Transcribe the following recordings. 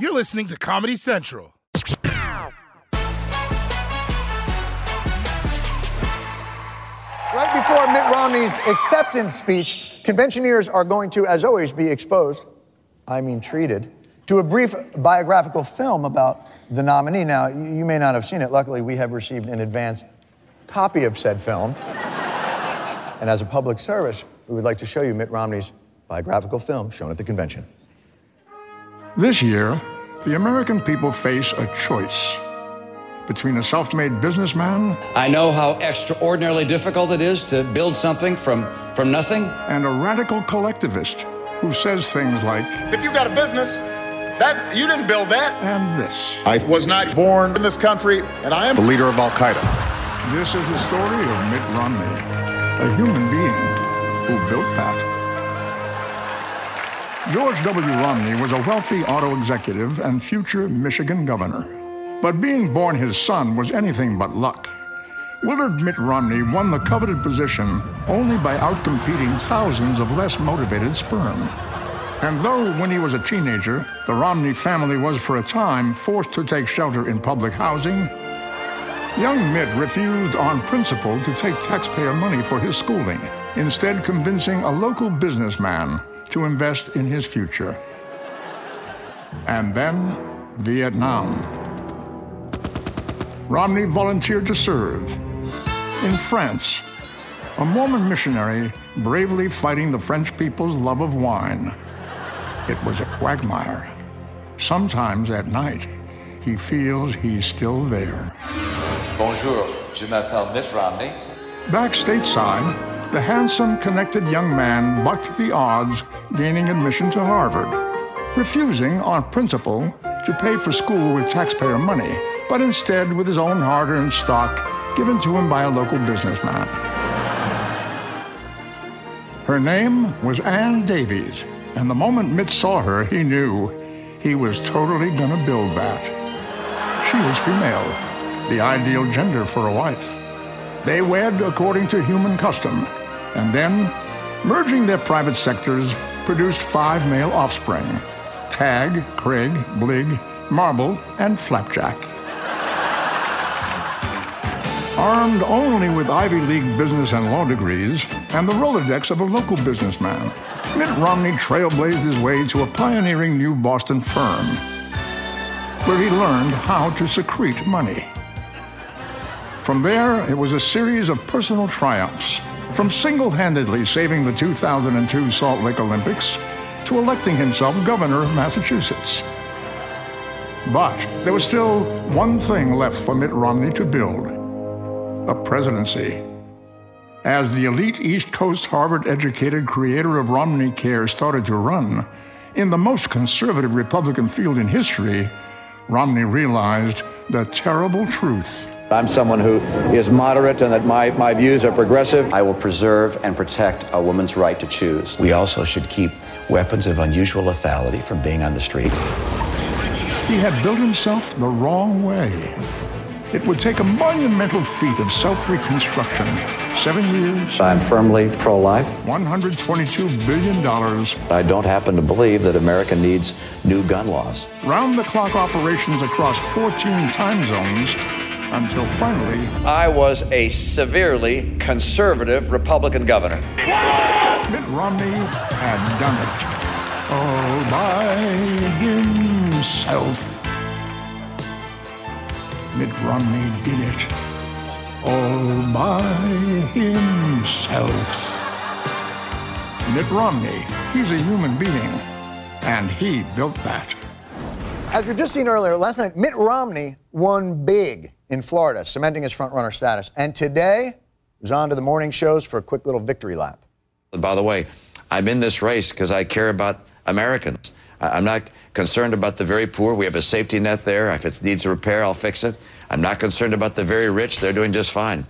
You're listening to Comedy Central. Right before Mitt Romney's acceptance speech, conventioneers are going to, as always, be exposed, I mean treated, to a brief biographical film about the nominee. Now, you may not have seen it. Luckily, we have received an advance copy of said film. and as a public service, we would like to show you Mitt Romney's biographical film shown at the convention. This year, the American people face a choice between a self made businessman. I know how extraordinarily difficult it is to build something from, from nothing. And a radical collectivist who says things like If you got a business, that you didn't build that. And this. I was not born in this country, and I am the leader of Al Qaeda. This is the story of Mitt Romney, a human being who built that. George W. Romney was a wealthy auto executive and future Michigan governor. But being born his son was anything but luck. Willard Mitt Romney won the coveted position only by outcompeting thousands of less motivated sperm. And though when he was a teenager, the Romney family was for a time forced to take shelter in public housing, young Mitt refused on principle to take taxpayer money for his schooling, instead convincing a local businessman to invest in his future. And then Vietnam. Romney volunteered to serve. In France, a Mormon missionary bravely fighting the French people's love of wine. It was a quagmire. Sometimes at night, he feels he's still there. Bonjour, je m'appelle Mitt Romney. Back stateside, the handsome, connected young man bucked the odds, gaining admission to Harvard, refusing on principle to pay for school with taxpayer money but instead with his own hard earned stock given to him by a local businessman. Her name was Ann Davies, and the moment Mitt saw her, he knew he was totally gonna build that. She was female, the ideal gender for a wife. They wed according to human custom, and then, merging their private sectors, produced five male offspring Tag, Craig, Blig, Marble, and Flapjack. Armed only with Ivy League business and law degrees and the Rolodex of a local businessman, Mitt Romney trailblazed his way to a pioneering new Boston firm where he learned how to secrete money. From there, it was a series of personal triumphs, from single handedly saving the 2002 Salt Lake Olympics to electing himself governor of Massachusetts. But there was still one thing left for Mitt Romney to build a presidency. As the elite East Coast Harvard educated creator of Romney Care started to run, in the most conservative Republican field in history, Romney realized the terrible truth. I'm someone who is moderate and that my, my views are progressive. I will preserve and protect a woman's right to choose. We also should keep weapons of unusual lethality from being on the street. He had built himself the wrong way. It would take a monumental feat of self reconstruction. Seven years. I'm firmly pro life. $122 billion. I don't happen to believe that America needs new gun laws. Round the clock operations across 14 time zones until finally. I was a severely conservative Republican governor. Mitt Romney had done it. All by himself. himself. Mitt Romney did it all by himself. Mitt Romney, he's a human being, and he built that. As we've just seen earlier, last night, Mitt Romney won big in Florida, cementing his frontrunner status. And today, he was on to the morning shows for a quick little victory lap. By the way, I'm in this race because I care about Americans. I'm not concerned about the very poor. We have a safety net there. If it needs a repair, I'll fix it. I'm not concerned about the very rich. They're doing just fine.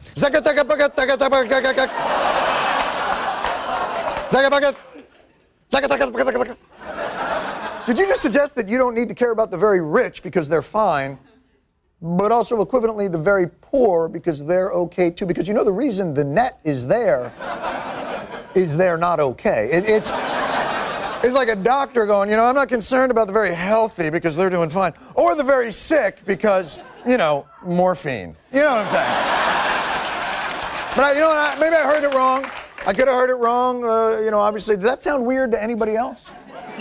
Did you just suggest that you don't need to care about the very rich because they're fine, but also equivalently the very poor because they're okay too? Because you know the reason the net is there is they're not okay. It, it's it's like a doctor going, you know, I'm not concerned about the very healthy because they're doing fine, or the very sick because you know morphine. You know what I'm saying? But I, you know what? I, maybe I heard it wrong. I could have heard it wrong. Uh, you know, obviously, did that sound weird to anybody else?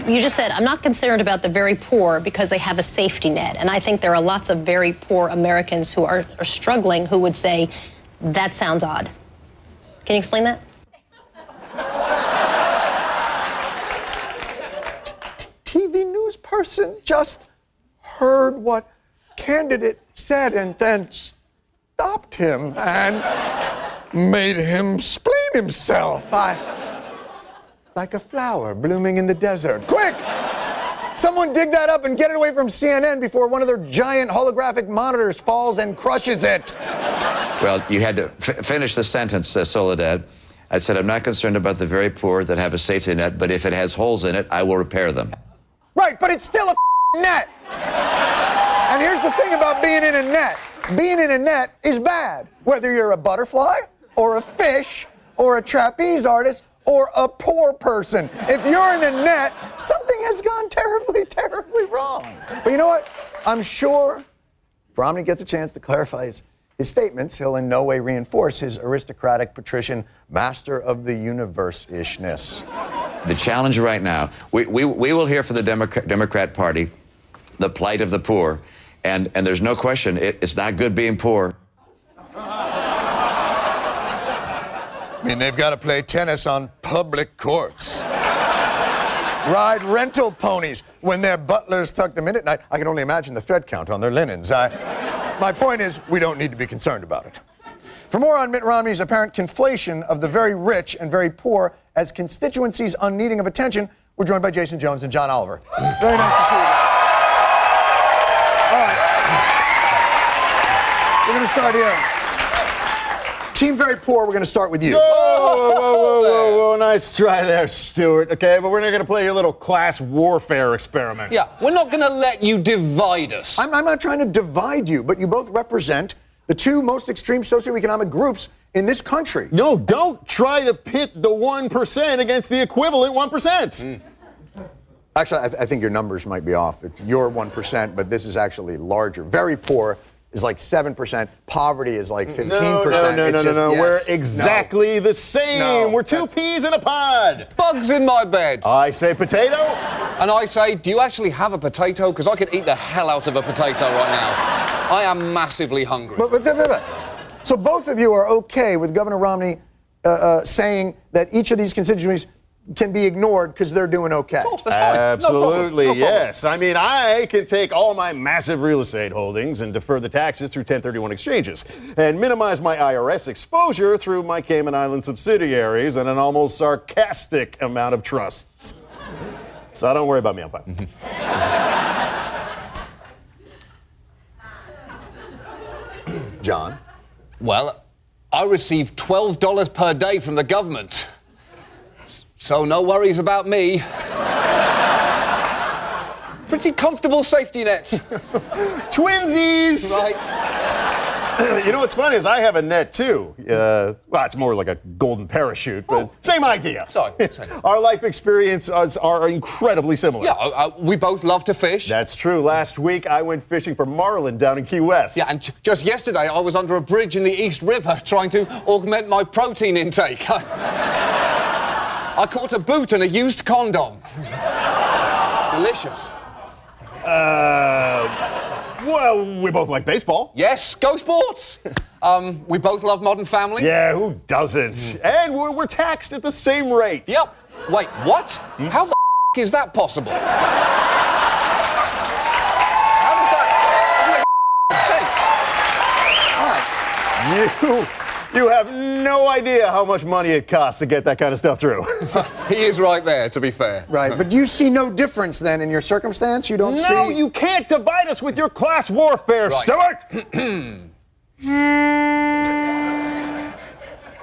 You just said, I'm not concerned about the very poor because they have a safety net. And I think there are lots of very poor Americans who are, are struggling who would say, that sounds odd. Can you explain that? TV news person just heard what candidate said and then stopped him and made him explain himself. I, like a flower blooming in the desert. Quick! Someone dig that up and get it away from CNN before one of their giant holographic monitors falls and crushes it. Well, you had to f- finish the sentence, uh, Soledad. I said, I'm not concerned about the very poor that have a safety net, but if it has holes in it, I will repair them. Right, but it's still a net. And here's the thing about being in a net being in a net is bad. Whether you're a butterfly, or a fish, or a trapeze artist, or a poor person. If you're in a net, something has gone terribly, terribly wrong. But you know what? I'm sure if Romney gets a chance to clarify his, his statements, he'll in no way reinforce his aristocratic, patrician, master of the universe ishness. The challenge right now, we, we, we will hear from the Democrat, Democrat Party the plight of the poor, and, and there's no question, it, it's not good being poor. I mean, they've got to play tennis on public courts. Ride rental ponies when their butlers tuck them in at night. I can only imagine the thread count on their linens. I, my point is, we don't need to be concerned about it. For more on Mitt Romney's apparent conflation of the very rich and very poor as constituencies unneeding of attention, we're joined by Jason Jones and John Oliver. Very nice to see you. All right. We're going to start here. Team Very Poor, we're going to start with you. Whoa, whoa, whoa, whoa, whoa, whoa, nice try there, Stewart. Okay, but we're not going to play your little class warfare experiment. Yeah, we're not going to let you divide us. I'm, I'm not trying to divide you, but you both represent the two most extreme socioeconomic groups in this country. No, don't try to pit the 1% against the equivalent 1%. Actually, I, th- I think your numbers might be off. It's your 1%, but this is actually larger. Very poor is like 7%. Poverty is like 15%. No, no, no, no, It's no, just- no. yes, We're no. exactly the same. No, We're two peas in a pod. Bugs in my bed. I say potato. and I say, do you actually have a potato? Because I could eat the hell out of a potato right now. I am massively hungry. But, but, but, but- so both of you are okay with Governor Romney uh, uh, saying that each of these constituencies can be ignored because they're doing okay. of course, that's fine. Absolutely, no. No yes. I mean, I can take all my massive real estate holdings and defer the taxes through 1031 exchanges and minimize my IRS exposure through my Cayman Island subsidiaries and an almost sarcastic amount of trusts. So don't worry about me, I'm fine. John? Well, I receive $12 per day from the government. So no worries about me. Pretty comfortable safety nets. Twinsies! right. you know what's funny is I have a net too. Uh, well, it's more like a golden parachute, but same idea. Sorry, sorry. Our life experiences are incredibly similar. Yeah, uh, uh, we both love to fish. That's true. Last week I went fishing for marlin down in Key West. Yeah, and j- just yesterday I was under a bridge in the East River trying to augment my protein intake. I caught a boot and a used condom. Delicious. Uh, well, we both like baseball. Yes, go sports. um, we both love Modern Family. Yeah, who doesn't? And we're, we're taxed at the same rate. Yep. Wait, what? How the f- is that possible? How does that doesn't make sense? You, you have no idea how much money it costs to get that kind of stuff through. he is right there, to be fair. Right, but you see no difference then in your circumstance? You don't see. no, you can't divide us with your class warfare, Stewart.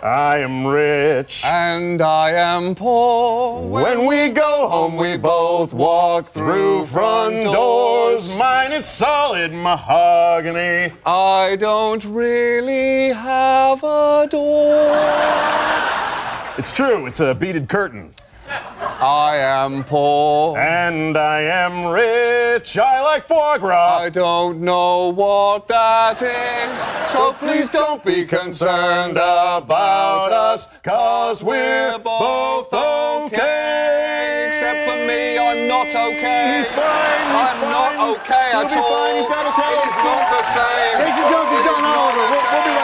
I am rich. And I am poor. When we go home, we both walk through front doors. Mine is solid mahogany. I don't really have a door. It's true, it's a beaded curtain. I am poor. And I am rich. I like foie gras. I don't know what that is. So please don't be concerned about us, cause we're both okay. Except for me, I'm not okay. He's fine. He's I'm fine. not okay He'll at all. fine. He's got his health. It is not the same. Jason Jones and John Oliver. We'll, we'll be right.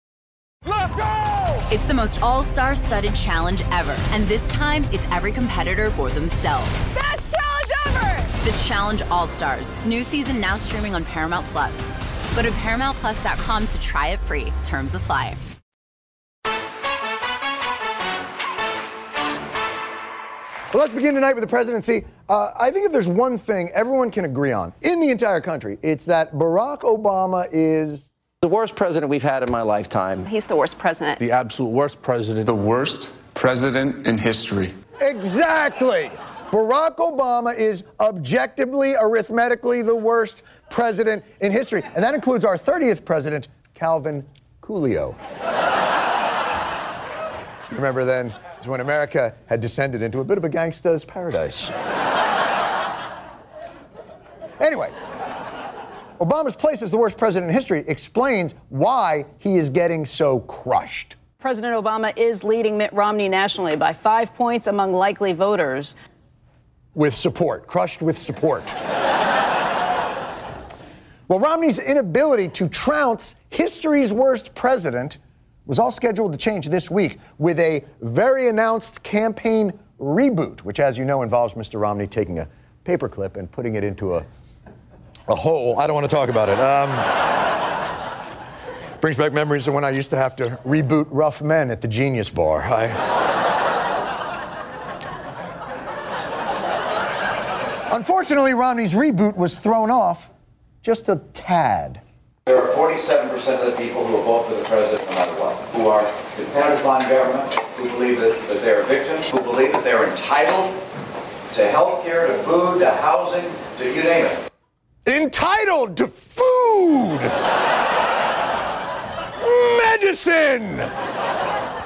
It's the most all star studded challenge ever. And this time, it's every competitor for themselves. Best challenge ever! The Challenge All Stars. New season now streaming on Paramount Plus. Go to ParamountPlus.com to try it free. Terms apply. Well, let's begin tonight with the presidency. Uh, I think if there's one thing everyone can agree on in the entire country, it's that Barack Obama is the worst president we've had in my lifetime. He's the worst president. The absolute worst president. The worst president in history. Exactly. Barack Obama is objectively, arithmetically the worst president in history. And that includes our 30th president, Calvin Coolio. Remember then, is when America had descended into a bit of a gangsta's paradise. anyway, Obama's place as the worst president in history explains why he is getting so crushed. President Obama is leading Mitt Romney nationally by five points among likely voters. With support, crushed with support. well, Romney's inability to trounce history's worst president was all scheduled to change this week with a very announced campaign reboot, which, as you know, involves Mr. Romney taking a paperclip and putting it into a, a hole. I don't want to talk about it. Um, brings back memories of when I used to have to reboot Rough Men at the Genius Bar. I. Unfortunately, Romney's reboot was thrown off just a tad. There are 47% of the people who will vote for the president no matter what, who are dependent upon government, who believe that, that they're victims, who believe that they're entitled to health care, to food, to housing, to you name it. Entitled to food, medicine,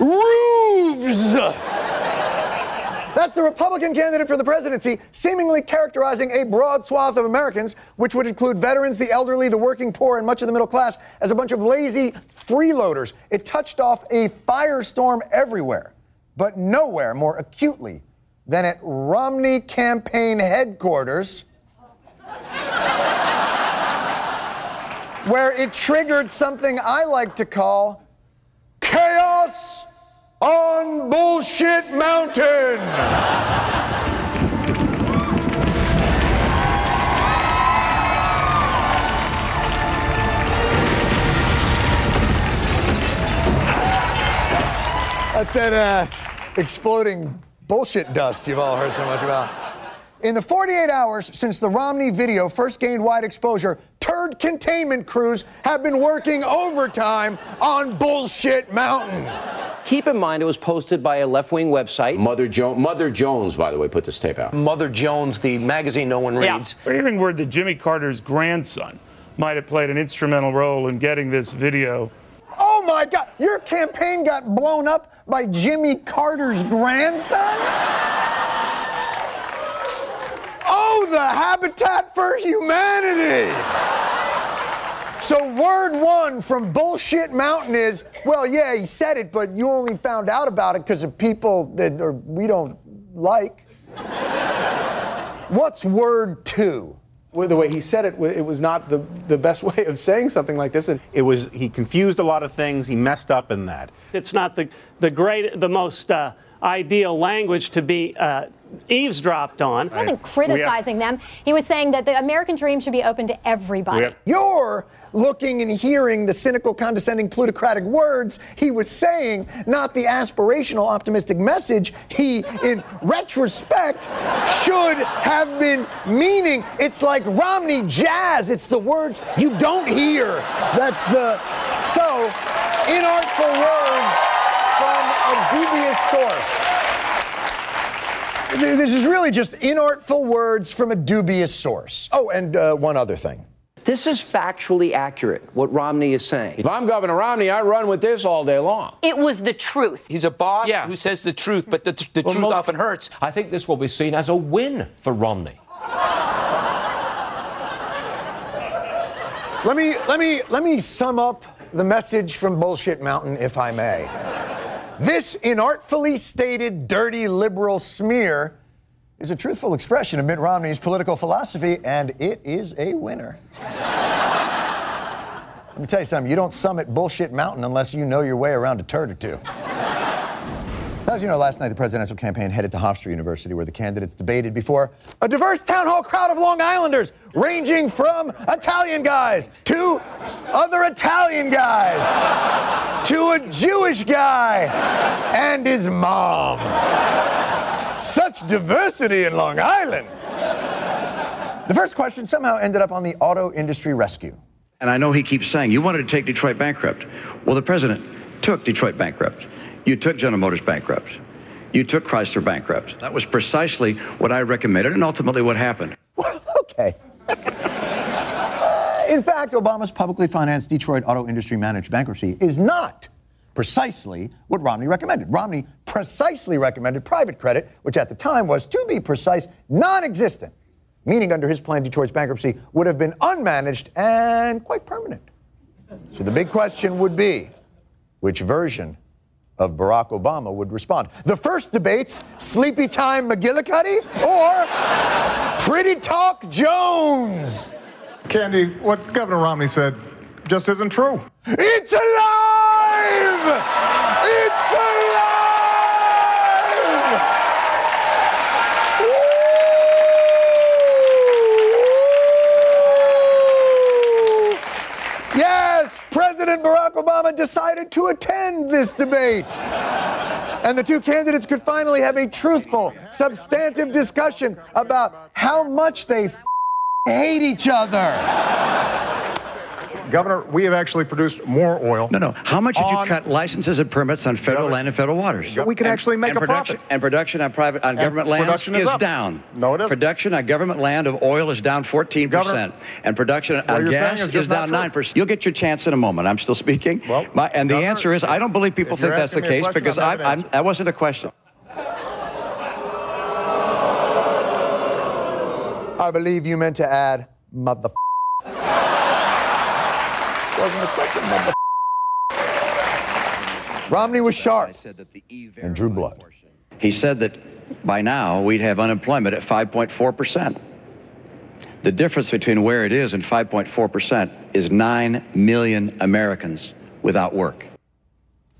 roofs. That's the Republican candidate for the presidency, seemingly characterizing a broad swath of Americans, which would include veterans, the elderly, the working poor, and much of the middle class, as a bunch of lazy freeloaders. It touched off a firestorm everywhere, but nowhere more acutely than at Romney campaign headquarters, where it triggered something I like to call chaos on Bullshit Mountain. That's that uh, exploding bullshit dust you've all heard so much about. In the 48 hours since the Romney video first gained wide exposure, turd containment crews have been working overtime on Bullshit Mountain. Keep in mind, it was posted by a left wing website. Mother, jo- Mother Jones, by the way, put this tape out. Mother Jones, the magazine no one reads. We're hearing word that Jimmy Carter's grandson might have played an instrumental role in getting this video. Oh my God, your campaign got blown up by Jimmy Carter's grandson? Oh, the Habitat for Humanity! So, word one from Bullshit Mountain is well, yeah, he said it, but you only found out about it because of people that are, we don't like. What's word two? Well, the way he said it, it was not the, the best way of saying something like this. And it was he confused a lot of things. He messed up in that. It's not the the great, the most uh, ideal language to be uh, eavesdropped on. He wasn't criticizing them. He was saying that the American dream should be open to everybody. You're looking and hearing the cynical, condescending, plutocratic words he was saying, not the aspirational, optimistic message he, in retrospect, should have been meaning. It's like Romney jazz. It's the words you don't hear. That's the. So, inartful words from a dubious source. This is really just inartful words from a dubious source. Oh, and uh, one other thing. This is factually accurate, what Romney is saying. If I'm Governor Romney, I run with this all day long. It was the truth. He's a boss Yeah. who says the truth, but the, the Well, truth most- often hurts. I think this will be seen as a win for Romney. Let me let me let me sum up the message from Bullshit Mountain, if I may. This inartfully stated dirty liberal smear is a truthful expression of Mitt Romney's political philosophy, and it is a winner. Let me tell you something, you don't summit Bullshit Mountain unless you know your way around a turd or two. As you know, last night the presidential campaign headed to Hofstra University where the candidates debated before a diverse town hall crowd of Long Islanders, ranging from Italian guys to other Italian guys to a Jewish guy and his mom. Such diversity in Long Island. The first question somehow ended up on the auto industry rescue. And I know he keeps saying, you wanted to take Detroit bankrupt. Well, the president took Detroit bankrupt. You took General Motors bankrupt. You took Chrysler bankrupt. That was precisely what I recommended and ultimately what happened. okay. Uh, in fact, Obama's publicly financed Detroit auto industry managed bankruptcy is not precisely what Romney recommended. Romney precisely recommended private credit, which at the time was, to be precise, non existent, meaning under his plan, Detroit's bankruptcy would have been unmanaged and quite permanent. So the big question would be which version of Barack Obama would respond? The first debate's Sleepy Time McGillicuddy or Pretty Talk Jones? Candy, what Governor Romney said just isn't true. It's alive! It's alive! President Barack Obama decided to attend this debate. And the two candidates could finally have a truthful, substantive discussion about how much they hate each other. Governor, we have actually produced more oil. No, no. How much did you cut licenses and permits on federal land and federal waters? We can And- actually make a production, profit. And production on private on And government land production is up. down. No, it isn't. Production on government land of oil is down 14 percent, and production what on you're gas is is, down 9 percent. You'll get your chance in a moment. I'm still speaking. Well, My, and the answer is, I don't believe people think that's the asking me a case question, because I'm I, happy to I'm, that wasn't a question. I believe you meant to add mother. Wasn't a question, mother. Romney was sharp and drew blood. He said that by now we'd have unemployment at 5.4 percent. The difference between where it is and 5.4 percent is 9 million Americans without work.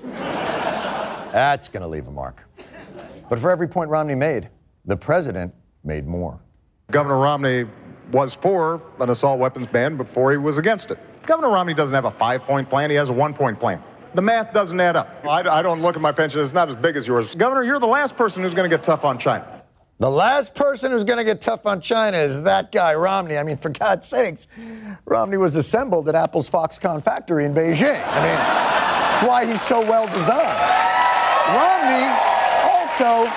That's going to leave a mark. But for every point Romney made, the president made more. Governor Romney was for an assault weapons ban before he was against it. Governor Romney doesn't have a five point plan, he has a one point plan. The math doesn't add up. I, I don't look at my pension, it's not as big as yours. Governor, you're the last person who's going to get tough on China. The last person who's going to get tough on China is that guy, Romney. I mean, for God's sakes, Romney was assembled at Apple's Foxconn factory in Beijing. I mean, That's why he's so well designed. Romney also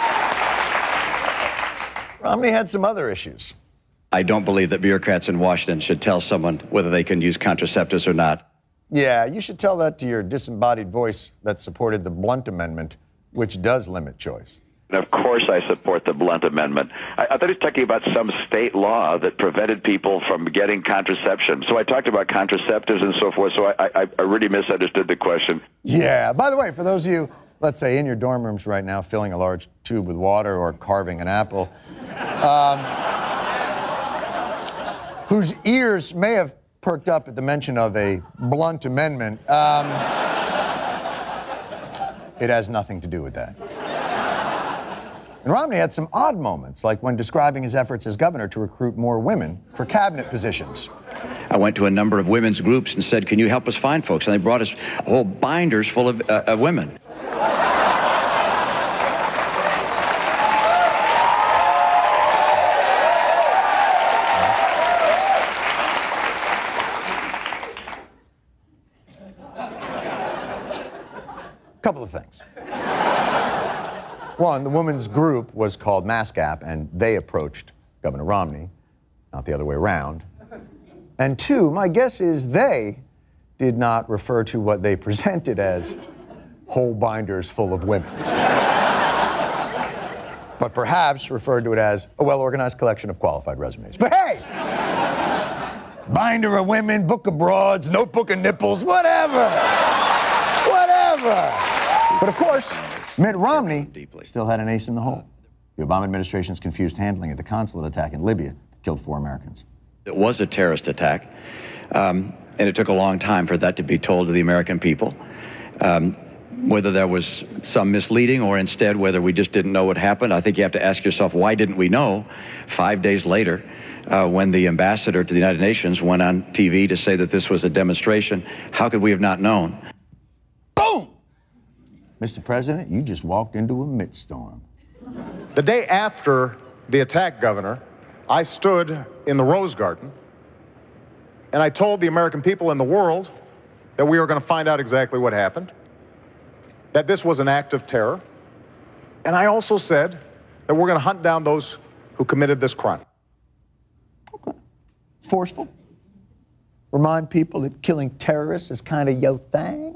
Romney had some other issues. I don't believe that bureaucrats in Washington should tell someone whether they can use contraceptives or not. Yeah, you should tell that to your disembodied voice that supported the Blunt Amendment, which does limit choice. And of course, I support the Blunt Amendment. I, I thought he was talking about some state law that prevented people from getting contraception. So I talked about contraceptives and so forth. So I, I, I really misunderstood the question. Yeah. By the way, for those of you, let's say in your dorm rooms right now, filling a large tube with water or carving an apple, um, whose ears may have perked up at the mention of a blunt amendment, um, it has nothing to do with that. And Romney had some odd moments, like when describing his efforts as governor to recruit more women for cabinet positions. I went to a number of women's groups and said, "Can you help us find folks?" And they brought us whole binders full of, uh, of women. couple of things. One, the woman's group was called MassGAP, and they approached Governor Romney, not the other way around. And two, my guess is they did not refer to what they presented as whole binders full of women. but perhaps referred to it as a well organized collection of qualified resumes. But hey! Binder of women, book of broads, notebook of nipples, whatever! Whatever! But of course, Mitt Romney still had an ace in the hole. The Obama administration's confused handling of the consulate attack in Libya killed four Americans. It was a terrorist attack, um, and it took a long time for that to be told to the American people. Um, whether there was some misleading or instead whether we just didn't know what happened, I think you have to ask yourself, why didn't we know five days later uh, when the ambassador to the United Nations went on TV to say that this was a demonstration? How could we have not known? Mr. President, you just walked into a mid-storm. The day after the attack, Governor, I stood in the Rose Garden and I told the American people and the world that we were going to find out exactly what happened, that this was an act of terror, and I also said that we're going to hunt down those who committed this crime. Okay. Forceful. Remind people that killing terrorists is kind of your thing.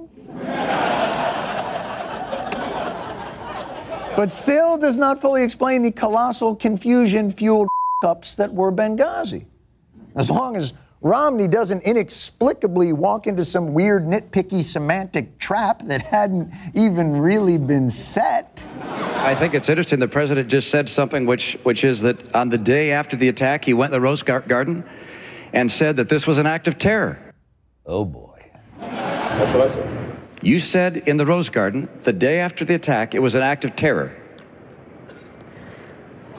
But still does not fully explain the colossal confusion fueled ups that were Benghazi. As long as Romney doesn't inexplicably walk into some weird, nitpicky semantic trap that hadn't even really been set. I think it's interesting. The president just said something which, which is that on the day after the attack, he went to the Rose Garden and said that this was an act of terror. Oh boy. That's what I said. You said in the Rose Garden, the day after the attack, it was an act of terror.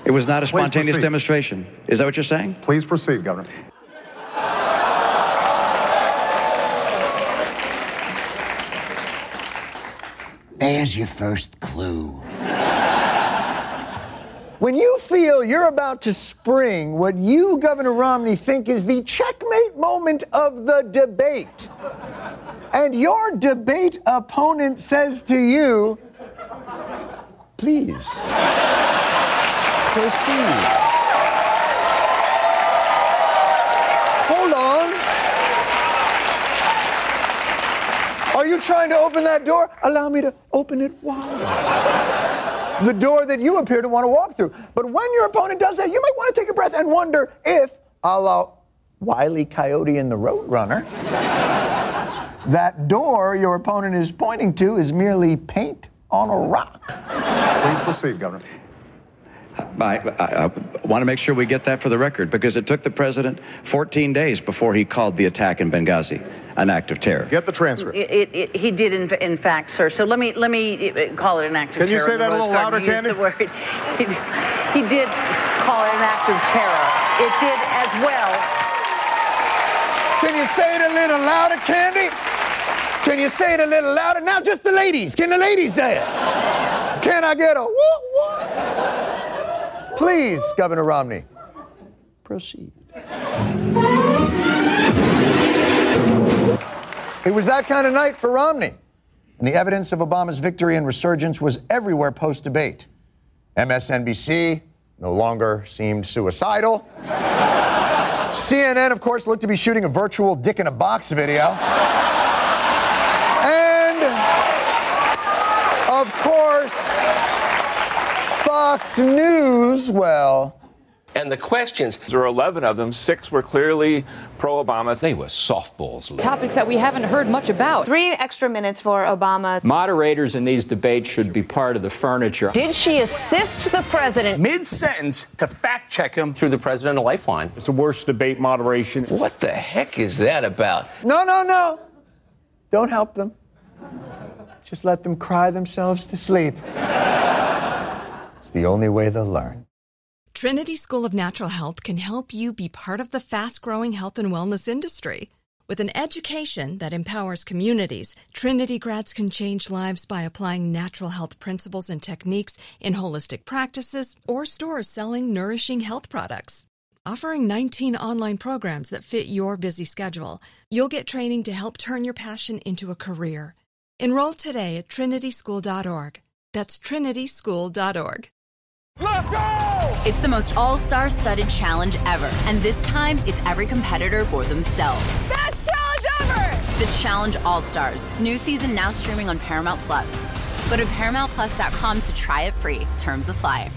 It was not a spontaneous demonstration. Is that what you're saying? Please proceed, Governor. There's your first clue. When you feel you're about to spring what you, Governor Romney, think is the checkmate moment of the debate, and your debate opponent says to you, please proceed. Hold on. Are you trying to open that door? Allow me to open it wider. The door that you appear to want to walk through. But when your opponent does that, you might want to take a breath and wonder if, a la Wiley Coyote and the Roadrunner, that door your opponent is pointing to is merely paint on a rock. Please proceed, Governor. I, I, I want to make sure we get that for the record because it took the president 14 days before he called the attack in Benghazi an act of terror. Get the transcript. It, it, it, he did, in, in fact, sir. So let me let me uh, call it an act of terror. Can you say that a little Garden. louder, He used Candy? the word. He, he did call it an act of terror. It did as well. Can you say it a little louder, Candy? Can you say it a little louder? Now, just the ladies. Can the ladies say it? Can I get a whoop whoop? Please, Governor Romney, proceed. It was that kind of night for Romney. and the evidence of Obama's victory and resurgence was everywhere post debate. MSNBC no longer seemed suicidal. CNN, of course, looked to be shooting a virtual dick in a box video. And, of course, Fox News, well, And the questions. There were 11 of them. Six were clearly pro Obama. They were softballs. Topics that we haven't heard much about. Three extra minutes for Obama. Moderators in these debates should be part of the furniture. Did she assist the president? Mid sentence to fact check him. Threw the president a lifeline. It's the worst debate moderation. What the heck is that about? no, no, no. Don't help them. Just let them cry themselves to sleep. It's the only way they'll learn. Trinity School of Natural Health can help you be part of the fast growing health and wellness industry. With an education that empowers communities, Trinity grads can change lives by applying natural health principles and techniques in holistic practices or stores selling nourishing health products. Offering 19 online programs that fit your busy schedule, you'll get training to help turn your passion into a career. Enroll today at trinityschool.org. That's trinityschool.org. Let's go! It's the most all star studded challenge ever. And this time, it's every competitor for themselves. Best challenge ever! The Challenge All Stars. New season now streaming on Paramount Plus. Go to ParamountPlus.com to try it free. Terms apply.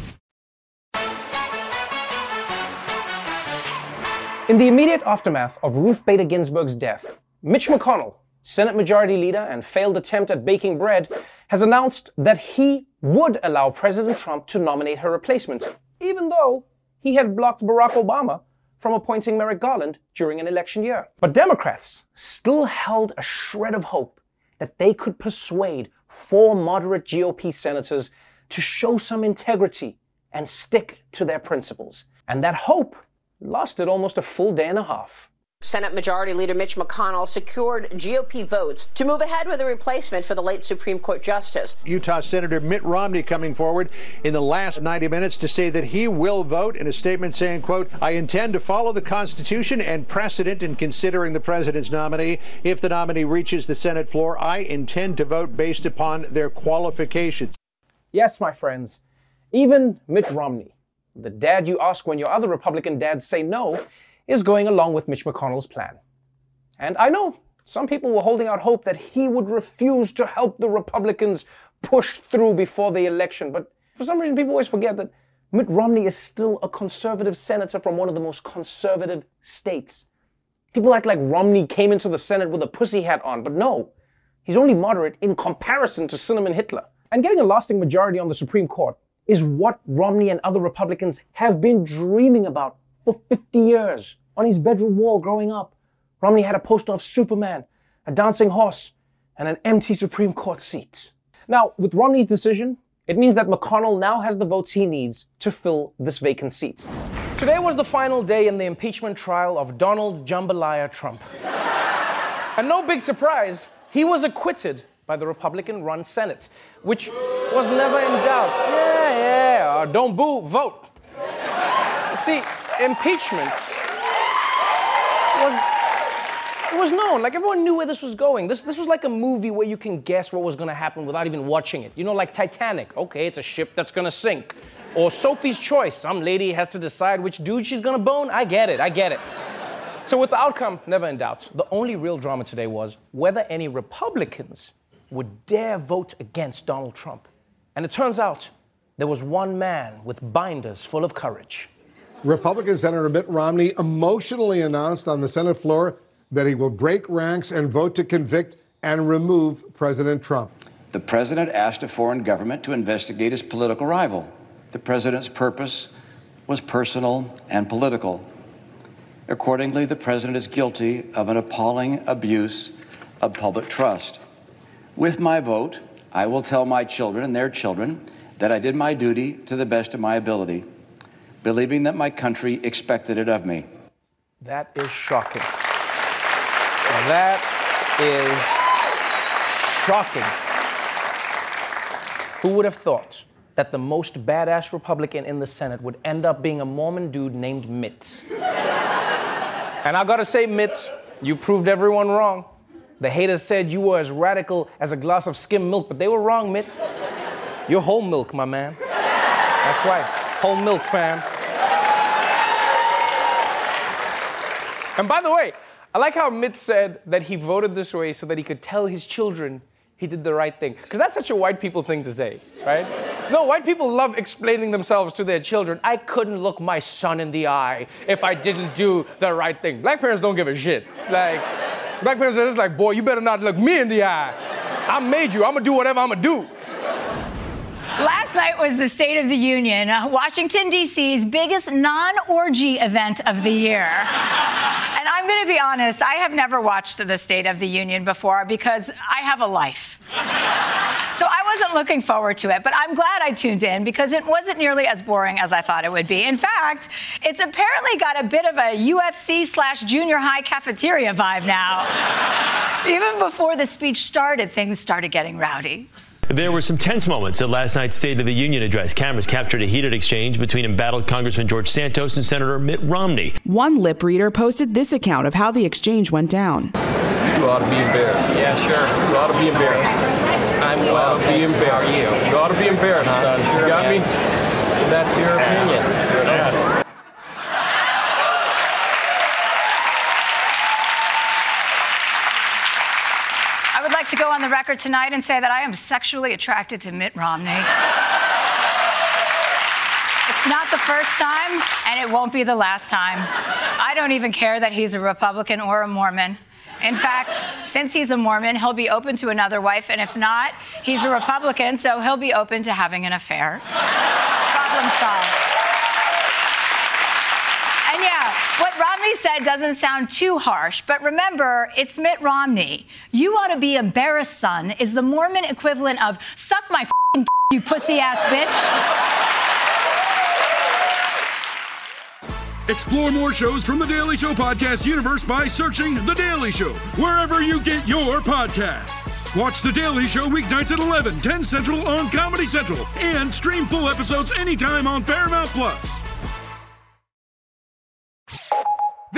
In the immediate aftermath of Ruth Bader Ginsburg's death, Mitch McConnell, Senate Majority Leader and failed attempt at baking bread, has announced that he would allow President Trump to nominate her replacement, even though he had blocked Barack Obama from appointing Merrick Garland during an election year. But Democrats still held a shred of hope that they could persuade four moderate GOP senators to show some integrity and stick to their principles. And that hope lasted almost a full day and a half. Senate Majority Leader Mitch McConnell secured GOP votes to move ahead with a replacement for the late Supreme Court Justice. Utah Senator Mitt Romney coming forward in the last 90 minutes to say that he will vote in a statement saying, quote, I intend to follow the Constitution and precedent in considering the president's nominee. If the nominee reaches the Senate floor, I intend to vote based upon their qualifications. Yes, my friends, even Mitt Romney, the dad you ask when your other Republican dads say no, is going along with Mitch McConnell's plan. And I know some people were holding out hope that he would refuse to help the Republicans push through before the election, but for some reason people always forget that Mitt Romney is still a conservative senator from one of the most conservative states. People act like Romney came into the Senate with a pussy hat on, but no, he's only moderate in comparison to Cinnamon Hitler. And getting a lasting majority on the Supreme Court is what Romney and other Republicans have been dreaming about for 50 years. On his bedroom wall growing up, Romney had a poster of Superman, a dancing horse, and an empty Supreme Court seat. Now, with Romney's decision, it means that McConnell now has the votes he needs to fill this vacant seat. Today was the final day in the impeachment trial of Donald Jambalaya Trump. and no big surprise, he was acquitted by the Republican run Senate, which was never in doubt. Yeah, yeah, uh, don't boo, vote. See, impeachment was it was known. Like everyone knew where this was going. This this was like a movie where you can guess what was gonna happen without even watching it. You know, like Titanic. Okay, it's a ship that's gonna sink. Or Sophie's Choice. Some lady has to decide which dude she's gonna bone. I get it. I get it. So with the outcome never in doubt, the only real drama today was whether any Republicans would dare vote against Donald Trump. And it turns out there was one man with binders full of courage. Republican Senator Mitt Romney emotionally announced on the Senate floor that he will break ranks and vote to convict and remove President Trump. The president asked a foreign government to investigate his political rival. The president's purpose was personal and political. Accordingly, the president is guilty of an appalling abuse of public trust. With my vote, I will tell my children and their children that I did my duty to the best of my ability, believing that my country expected it of me. That is shocking. That is shocking. Who would have thought that the most badass Republican in the Senate would end up being a Mormon dude named Mitt? and I gotta say, Mitt, you proved everyone wrong. The haters said you were as radical as a glass of skim milk, but they were wrong, Mitt. You're whole milk, my man. That's right, whole milk, fam. And by the way, I like how Mitt said that he voted this way so that he could tell his children he did the right thing. Because that's such a white people thing to say, right? No, white people love explaining themselves to their children. I couldn't look my son in the eye if I didn't do the right thing. Black parents don't give a shit. Like, black parents are just like, boy, you better not look me in the eye. I made you. I'm gonna do whatever I'm gonna do. Night was the State of the Union, Washington, D.C.'s biggest non orgy event of the year. and I'm going to be honest, I have never watched the State of the Union before because I have a life. So I wasn't looking forward to it, but I'm glad I tuned in because it wasn't nearly as boring as I thought it would be. In fact, it's apparently got a bit of a UFC slash junior high cafeteria vibe now. Even before the speech started, things started getting rowdy. There were some tense moments at last night's State of the Union address. Cameras captured a heated exchange between embattled Congressman George Santos and Senator Mitt Romney. One lip reader posted this account of how the exchange went down. You ought to be embarrassed. Yeah, sure. You ought to be embarrassed. I'm you ought to be embarrassed. you? You ought to be embarrassed, son. Sure, you got man. me? That's your opinion. Yes. I would like to go on the record tonight and say that I am sexually attracted to Mitt Romney. It's not the first time, and it won't be the last time. I don't even care that he's a Republican or a Mormon. In fact, since he's a Mormon, he'll be open to another wife, and if not, he's a Republican, so he'll be open to having an affair. Problem solved. And yeah, what Romney said doesn't sound too harsh, but remember, it's Mitt Romney. You ought to be embarrassed, son, is the Mormon equivalent of suck my d- you pussy ass bitch. Explore more shows from the Daily Show podcast universe by searching The Daily Show wherever you get your podcasts. Watch The Daily Show weeknights at 11, 10 Central on Comedy Central, and stream full episodes anytime on Paramount Plus.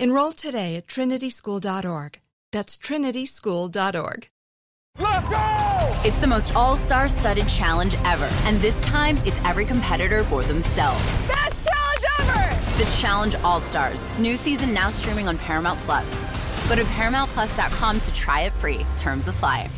Enroll today at trinityschool.org. That's trinityschool.org. Let's go! It's the most all star studded challenge ever. And this time, it's every competitor for themselves. Best challenge ever! The Challenge All Stars. New season now streaming on Paramount Plus. Go to ParamountPlus.com to try it free. Terms apply.